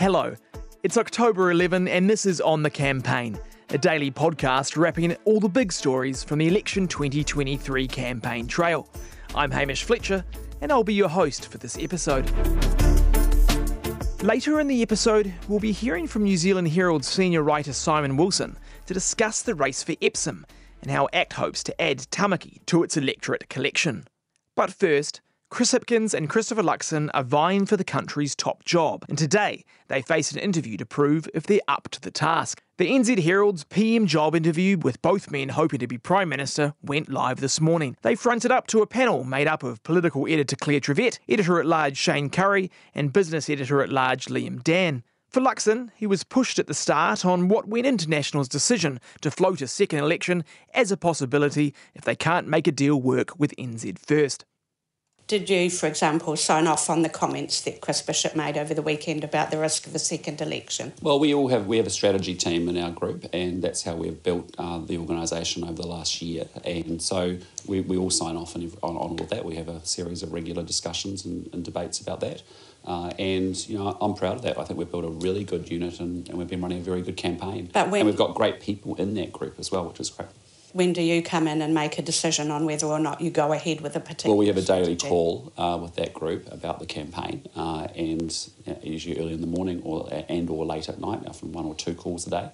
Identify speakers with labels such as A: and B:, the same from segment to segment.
A: Hello, it's October 11 and this is On the Campaign, a daily podcast wrapping all the big stories from the election 2023 campaign trail. I'm Hamish Fletcher and I'll be your host for this episode. Later in the episode, we'll be hearing from New Zealand Herald senior writer Simon Wilson to discuss the race for Epsom and how ACT hopes to add Tamaki to its electorate collection. But first, Chris Hipkins and Christopher Luxon are vying for the country's top job, and today they face an interview to prove if they're up to the task. The NZ Herald's PM job interview, with both men hoping to be Prime Minister, went live this morning. They fronted up to a panel made up of political editor Claire Trevett, editor at large Shayne Currie, and business editor at large Liam Dann. For Luxon, he was pushed at the start on what went into National's decision to float a second election as a possibility if they can't make a deal work with NZ First.
B: Did you, for example, sign off on the comments that Chris Bishop made over the weekend about the risk of a second election?
C: Well, we all have we have a strategy team in our group, and that's how we've built uh, the organisation over the last year. And so we, we all sign off on, on, on all of that. We have a series of regular discussions and, and debates about that. Uh, and you know, I'm proud of that. I think we've built a really good unit, and, and we've been running a very good campaign.
B: But when,
C: and we've got great people in that group as well, which is great
B: when do you come in and make a decision on whether or not you go ahead with a particular?
C: Well, we have a daily
B: strategy?
C: call uh, with that group about the campaign, uh, and uh, usually early in the morning or and or late at night, often one or two calls a day,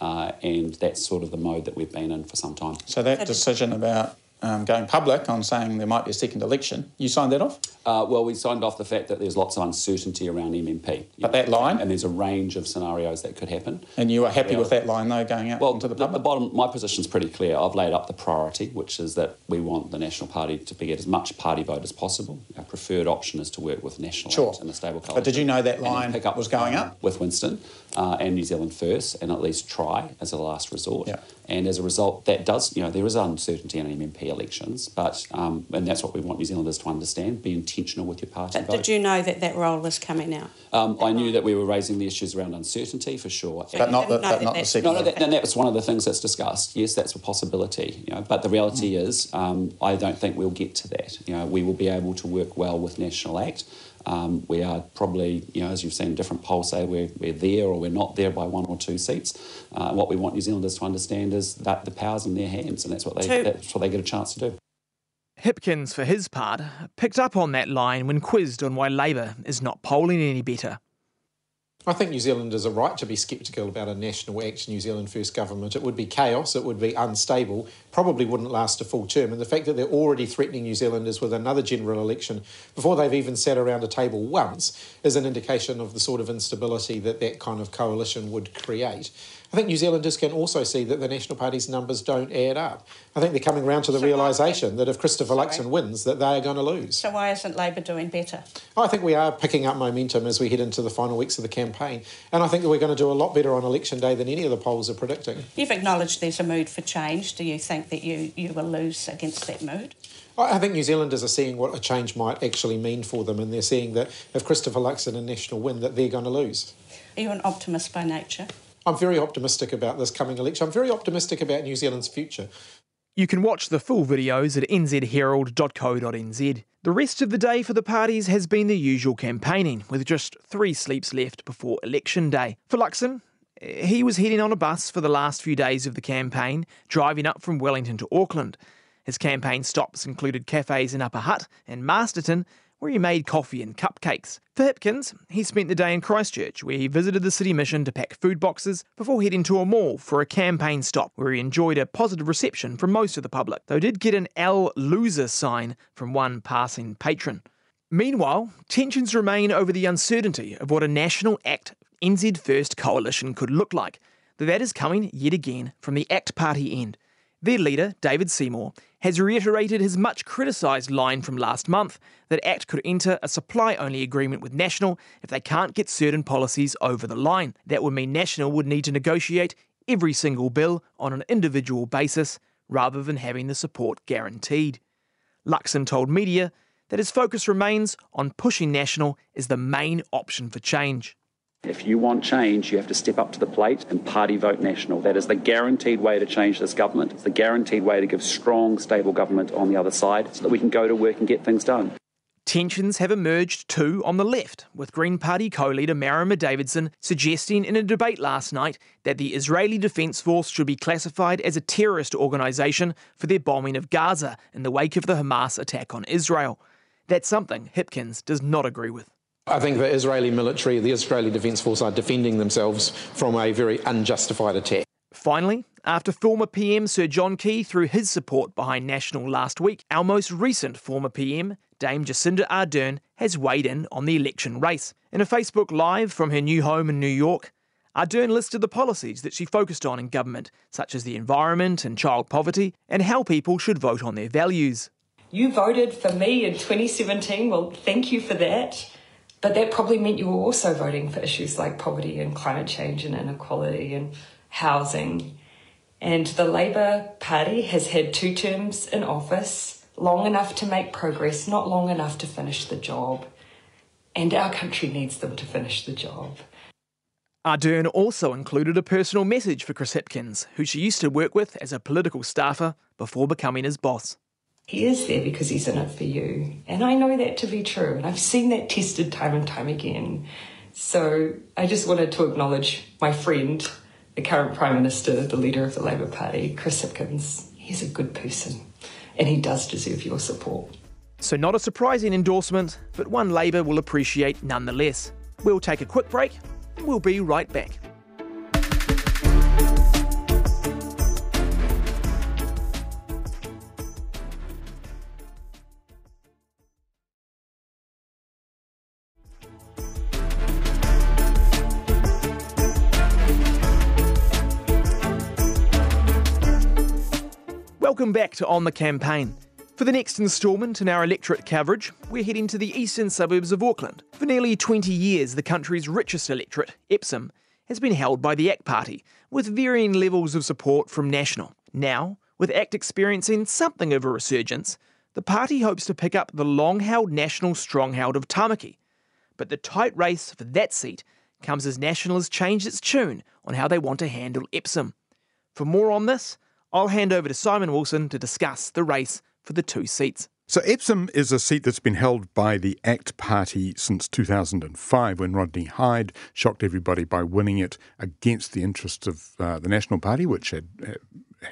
C: uh, and that's sort of the mode that we've been in for some time.
D: So that decision about um, going public on saying there might be a second election, you signed that off?
C: Uh, well, we signed off the fact that there's lots of uncertainty around MMP.
D: But that line?
C: And there's a range of scenarios that could happen.
D: And you are happy with that line, though, going out
C: well,
D: into the
C: the,
D: public?
C: the bottom, my position's pretty clear. I've laid up the priority, which is that we want the National Party to get as much party vote as possible. Our preferred option is to work with National
D: Sure.
C: And the stable coalition.
D: But did you know that line
C: pick up
D: was going up?
C: With Winston uh, and New Zealand First, and at least try as a last resort.
D: Yeah.
C: And as a result, that does, you know, there is uncertainty in MMP elections, but um, and that's what we want New Zealanders to understand. Be intentional with your party
B: But
C: vote.
B: did you know that that role was coming out?
C: Um, I knew that we were raising the issues around uncertainty for sure.
B: So
D: But
B: you
D: not the-
B: didn't know
D: but
B: that
D: not the
B: that-
D: second
C: No, no, that, and that was one of the things that's discussed. Yes, that's a possibility. You know, but the reality is, um, I don't think we'll get to that. You know, we will be able to work well with National Act. Um, we are probably, you know, as you've seen different polls say, we're, we're there or we're not there by one or two seats. Uh, what we want New Zealanders to understand is that the power's in their hands, and that's what they
B: Two-
C: that's what they get a chance to do.
A: Hipkins, for his part, picked up on that line when quizzed on why Labour is not polling any better.
E: I think New Zealanders are right to be sceptical about a national act New Zealand First government. It would be chaos, it would be unstable, probably wouldn't last a full term. And the fact that they're already threatening New Zealanders with another general election before they've even sat around a table once is an indication of the sort of instability that that kind of coalition would create. I think New Zealanders can also see that the National Party's numbers don't add up. I think they're coming round to the
B: So
E: realisation that if Christopher
B: Sorry.
E: Luxon wins, that they are going to lose.
B: So why isn't Labour doing better?
E: I think we are picking up momentum as we head into the final weeks of the campaign. And I think that we're going to do a lot better on election day than any of the polls are predicting.
B: You've acknowledged there's a mood for change. Do you think that you, you will lose against that mood?
E: I I think New Zealanders are seeing what a change might actually mean for them, and they're seeing that if Christopher Luxon and National win, that they're going to lose.
B: Are you an optimist by nature?
E: I'm very optimistic about this coming election. I'm very optimistic about New Zealand's future.
A: You can watch the full videos at nzherald.co.nz. The rest of the day for the parties has been the usual campaigning, with just three sleeps left before election day. For Luxon, eh, he was heading on a bus for the last few days of the campaign, driving up from Wellington to Auckland. His campaign stops included cafes in Upper Hutt and Masterton, where he made coffee and cupcakes. For Hipkins, he spent the day in Christchurch, where he visited the city mission to pack food boxes before heading to a mall for a campaign stop, where he enjoyed a positive reception from most of the public, though did get an L loser sign from one passing patron. Meanwhile, tensions remain over the uncertainty of what a National ACT NZ First coalition could look like, though that is coming yet again from the ACT Party end. Their leader, David Seymour, has reiterated his much criticised line from last month that ACT could enter a supply only agreement with National if they can't get certain policies over the line. That would mean National would need to negotiate every single bill on an individual basis rather than having the support guaranteed. Luxon told media that his focus remains on pushing National as the main option for change.
C: If you want change, you have to step up to the plate and party vote national. That is the guaranteed way to change this government. It's the guaranteed way to give strong, stable government on the other side so that we can go to work and get things done.
A: Tensions have emerged too on the left, with Green Party co leader Marama Davidson suggesting in a debate last night that the Israeli Defence Force should be classified as a terrorist organisation for their bombing of Gaza in the wake of the Hamas attack on Israel. That's something Hipkins does not agree with.
E: I think the Israeli military, the Israeli Defence Force, are defending themselves from a very unjustified attack.
A: Finally, after former PM Sir John Key threw his support behind National last week, our most recent former PM, Dame Jacinda Ardern, has weighed in on the election race. In a Facebook Live from her new home in New York, Ardern listed the policies that she focused on in government, such as the environment and child poverty, and how people should vote on their values.
F: You voted for me in 2017. Well, thank you for that. But that probably meant you were also voting for issues like poverty and climate change and inequality and housing. And the Labour Party has had two terms in office, long enough to make progress, not long enough to finish the job. And our country needs them to finish the job.
A: Ardern also included a personal message for Chris Hipkins, who she used to work with as a political staffer before becoming his boss.
F: He is there because he's in it for you. And I know that to be true. And I've seen that tested time and time again. So I just wanted to acknowledge my friend the current Prime Minister, the leader of the Labour Party, Chris Hipkins, he's a good person and he does deserve your support.
A: So, not a surprising endorsement, but one Labour will appreciate nonetheless. We'll take a quick break and we'll be right back. Welcome back to On the Campaign. For the next instalment in our electorate coverage, we're heading to the eastern suburbs of Auckland. For nearly 20 years, the country's richest electorate, Epsom, has been held by the ACT Party, with varying levels of support from National. Now, with ACT experiencing something of a resurgence, the party hopes to pick up the long held National stronghold of Tamaki. But the tight race for that seat comes as National has changed its tune on how they want to handle Epsom. For more on this, I'll hand over to Simon Wilson to discuss the race for the two seats.
G: So, Epsom is a seat that's been held by the ACT Party since 2005 when Rodney Hide shocked everybody by winning it against the interests of uh, the National Party, which had. Uh,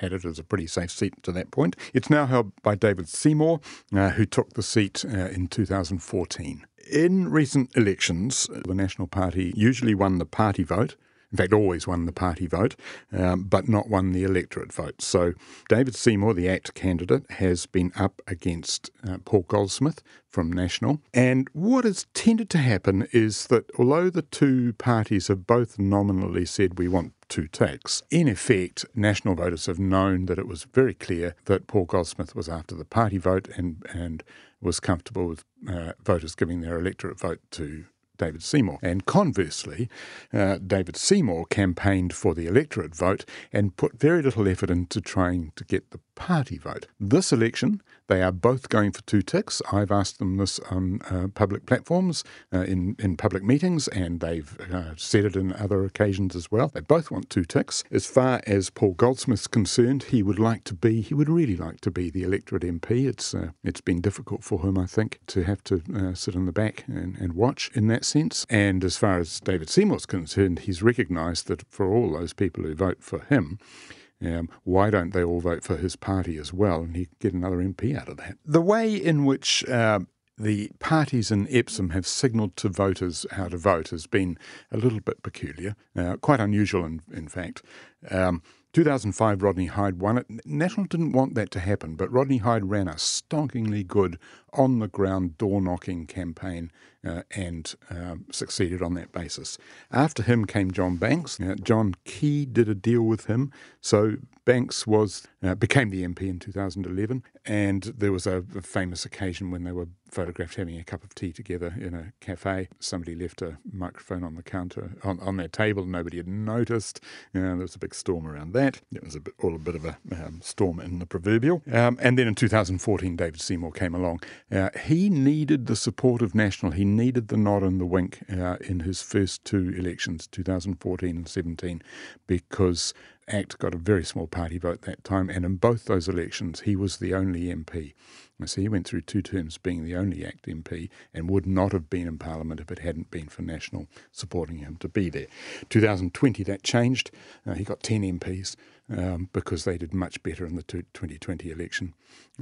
G: had it as a pretty safe seat to that point. It's now held by David Seymour, uh, who took the seat uh, in 2014. In recent elections, the National Party usually won the party vote, in fact, always won the party vote, um, but not won the electorate vote. So David Seymour, the ACT candidate, has been up against uh, Paul Goldsmith from National. And what has tended to happen is that although the two parties have both nominally said we want two ticks, in effect, National voters have known that it was very clear that Paul Goldsmith was after the party vote and, and was comfortable with uh, voters giving their electorate vote to David Seymour. And conversely, uh, David Seymour campaigned for the electorate vote and put very little effort into trying to get the party vote. This election, they are both going for two ticks. I've asked them this on uh, public platforms, uh, in, in public meetings, and they've uh, said it in other occasions as well. They both want two ticks. As far as Paul Goldsmith's concerned, he would like to be, he would really like to be the electorate MP. It's, uh, it's been difficult for him, I think, to have to uh, sit in the back and, and watch in that sense. And as far as David Seymour's concerned, he's recognised that for all those people who vote for him, um, why don't they all vote for his party as well? And he get another MP out of that. The way in which uh, the parties in Epsom have signalled to voters how to vote has been a little bit peculiar, uh, quite unusual, in, in fact. Um, 2005, Rodney Hide won it. National didn't want that to happen, but Rodney Hide ran a stonkingly good on the ground door knocking campaign uh, and uh, succeeded on that basis. After him came John Banks. Uh, John Key did a deal with him, so Banks was uh, became the MP in 2011, and there was a, a, famous occasion when they were photographed having a cup of tea together in a cafe. Somebody left a microphone on the counter on, on their table, nobody had noticed. Uh, there was a big storm around that. It was a bit, all a bit of a um, storm in the proverbial. Um, and then in 2014, David Seymour came along Uh, he needed the support of National. He needed the nod and the wink uh, in his first two elections, 2014 and 17, because ACT got a very small party vote that time, and in both those elections, he was the only MP. So he went through two terms being the only ACT MP and would not have been in Parliament if it hadn't been for National supporting him to be there. 2020, that changed. Uh, he got 10 MPs um, because they did much better in the 2020 election.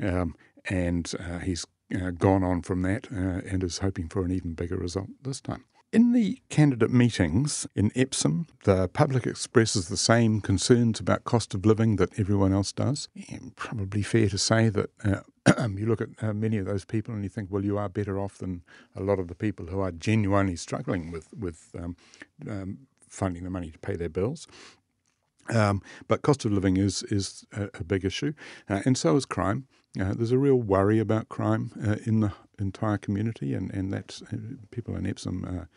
G: Um, and uh, he's uh, gone on from that uh, and is hoping for an even bigger result this time. In the candidate meetings in Epsom, the public expresses the same concerns about cost of living that everyone else does. And probably fair to say that uh, you look at uh, many of those people and you think, well, you are better off than a lot of the people who are genuinely struggling with with um, um, finding the money to pay their bills. Um, but cost of living is is a, a big issue, uh, and so is crime. Uh, there's a real worry about crime uh, in the entire community, and and that uh, people in Epsom are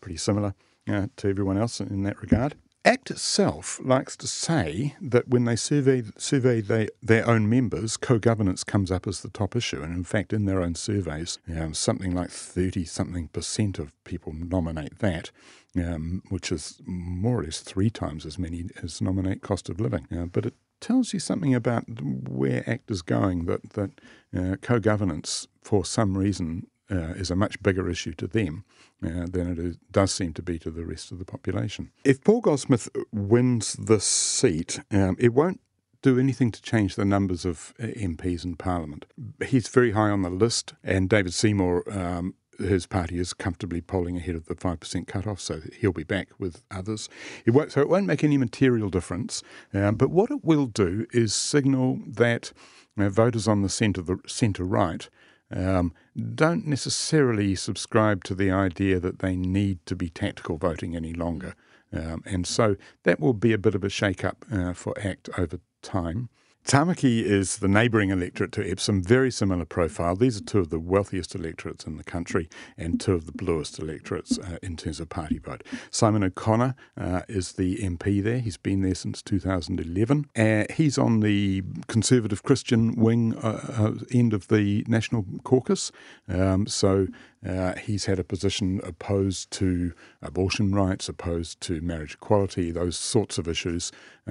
G: pretty similar uh, to everyone else in that regard. ACT itself likes to say that when they survey survey they, their own members, co-governance comes up as the top issue, and in fact, in their own surveys, um, something like thirty something percent of people nominate that, um, which is more or less three times as many as nominate cost of living. Uh, but it tells you something about where ACT is going. That that uh, co-governance, for some reason, uh, is a much bigger issue to them uh, than it is, does seem to be to the rest of the population. If Paul Goldsmith wins this seat, um, it won't do anything to change the numbers of uh, MPs in Parliament. He's very high on the list, and David Seymour. Um, his party is comfortably polling ahead of the 5% cutoff, so he'll be back with others. It won't, so it won't make any material difference. Um, but what it will do is signal that uh, voters on the centre, the centre right um, don't necessarily subscribe to the idea that they need to be tactical voting any longer. Um, and so that will be a bit of a shake up uh, for ACT over time. Tamaki is the neighbouring electorate to Epsom, very similar profile. These are two of the wealthiest electorates in the country and two of the bluest electorates uh, in terms of party vote. Simon O'Connor uh, is the MP there. He's been there since 2011. Uh, he's on the Conservative Christian wing uh, uh, end of the National Caucus. Um, so uh, he's had a position opposed to abortion rights, opposed to marriage equality, those sorts of issues.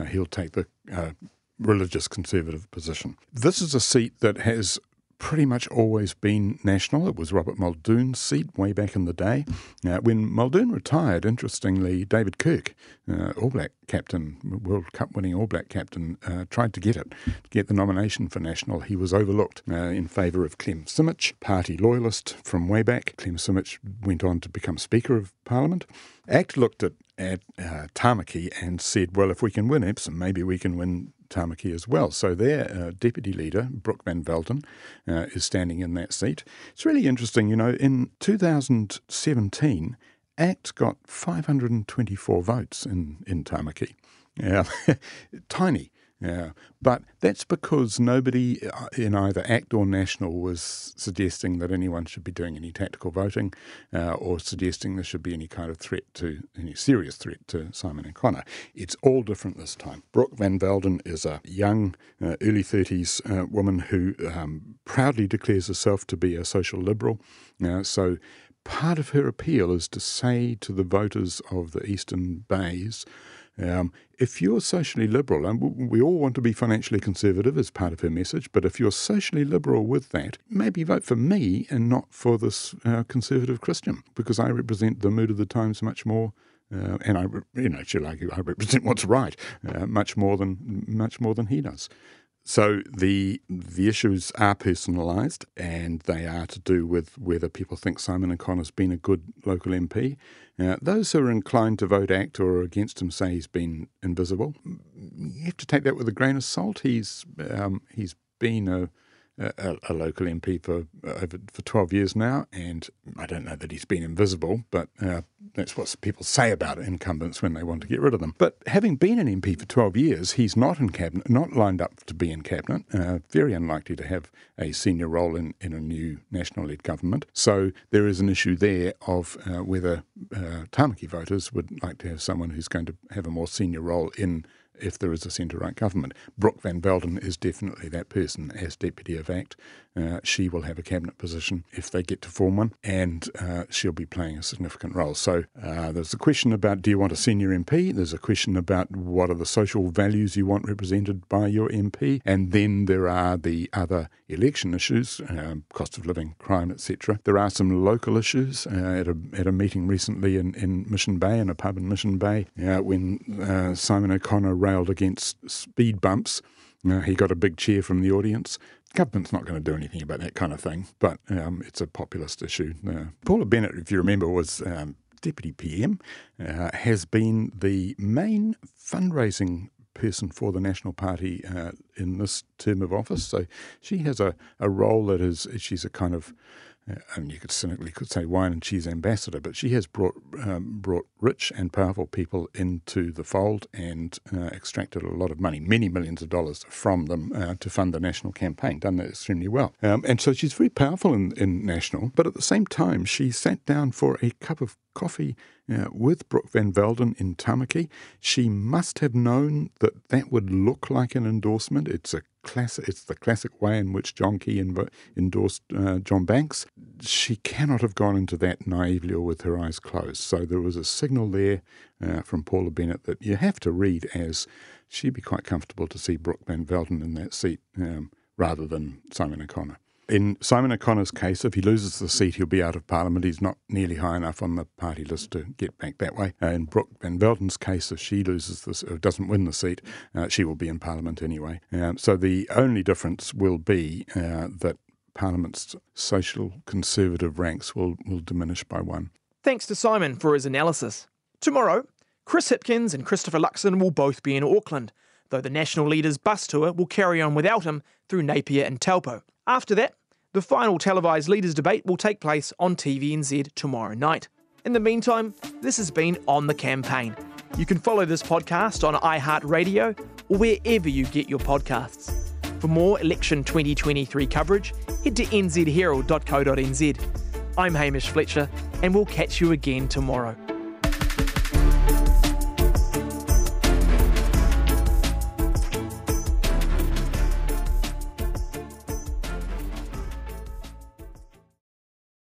G: he'll take the religious conservative position. This is a seat that has pretty much always been national. It was Robert Muldoon's seat way back in the day. Uh, when Muldoon retired, interestingly, David Kirk, uh, All Black captain, World Cup winning All Black captain, uh, tried to get it, get the nomination for national. He was overlooked uh, in favour of Clem Simich, party loyalist from way back. Clem Simich went on to become Speaker of Parliament. ACT looked at at uh, Tamaki and said, well, if we can win Epsom, maybe we can win Tamaki as well. So their uh, deputy leader, Brooke Van Velden, uh, is standing in that seat. It's really interesting, you know, in 2017, ACT got 524 votes in, in Tamaki. Yeah, tiny. Yeah, but that's because nobody uh, in either ACT or National was suggesting that anyone should be doing any tactical voting uh, or suggesting there should be any kind of threat to, any serious threat to Simon O'Connor. It's all different this time. Brooke Van Velden is a young, uh, early 30s uh, woman who um, proudly declares herself to be a social liberal. Uh, so part of her appeal is to say to the voters of the Eastern Bays, um, if you're socially liberal, and we all want to be financially conservative as part of her message, but if you're socially liberal with that, maybe vote for me and not for this uh, conservative Christian, because I represent the mood of the times much more. Uh, and I, you know, she'll argue I represent what's right uh, much more than much more than he does. So the the issues are personalised, and they are to do with whether people think Simon O'Connor's been a good local MP. Those who are inclined to vote ACT or against him say he's been invisible. You have to take that with a grain of salt. He's um, he's been a a, a, local MP for over for 12 years now, and I don't know that he's been invisible, but uh, that's what people say about incumbents when they want to get rid of them. But having been an MP for 12 years, he's not in cabinet, not lined up to be in cabinet. Uh, very unlikely to have a senior role in, in a new national-led government. So there is an issue there of uh, whether uh, Tamaki voters would like to have someone who's going to have a more senior role in if there is a centre right government. Brooke Van Velden is definitely that person as Deputy of ACT. Uh, she will have a cabinet position if they get to form one, and uh, she'll be playing a significant role. So uh, there's a question about do you want a senior MP? There's a question about what are the social values you want represented by your MP, and then there are the other election issues, um, cost of living, crime, etc. There are some local issues. Uh, at a at a meeting recently in, in Mission Bay, in a pub in Mission Bay, uh, when Simon O'Connor railed against speed bumps. Uh, he got a big cheer from the audience. Government's not going to do anything about that kind of thing, but um, it's a populist issue. Uh, Paula Bennett, if you remember, was um, deputy PM, uh, has been the main fundraising person for the National Party uh, in this term of office. So she has a, a role that is, she's a kind of and you could cynically could say wine and cheese ambassador, but she has brought um, brought rich and powerful people into the fold and uh, extracted a lot of money, many millions of dollars from them uh, to fund the national campaign. Done that extremely well, um, and so she's very powerful in, in national. But at the same time, she sat down for a cup of coffee uh, with Brooke Van Velden in Tamaki. She must have known that that would look like an endorsement. It's a classic. It's the classic way in which John Key inv- endorsed uh, John Banks. She cannot have gone into that naively or with her eyes closed. So there was a signal there uh, from Paula Bennett that you have to read as she'd be quite comfortable to see Brooke Van Velden in that seat um, rather than Simon O'Connor. In Simon O'Connor's case, if he loses the seat, he'll be out of Parliament. He's not nearly high enough on the party list to get back that way. Uh, in Brooke Van Velden's case, if she loses this, or doesn't win the seat, uh, she will be in Parliament anyway. Um, so the only difference will be uh, that Parliament's social conservative ranks will, will diminish by one.
A: Thanks to Simon for his analysis. Tomorrow, Chris Hipkins and Christopher Luxon will both be in Auckland, though the National Leaders bus tour will carry on without him through Napier and Taupo. After that, the final televised leaders debate will take place on TVNZ tomorrow night. In the meantime, this has been On the Campaign. You can follow this podcast on iHeartRadio or wherever you get your podcasts. For more election 2023 coverage, head to nzherald.co.nz. I'm Hamish Fletcher, and we'll catch you again tomorrow.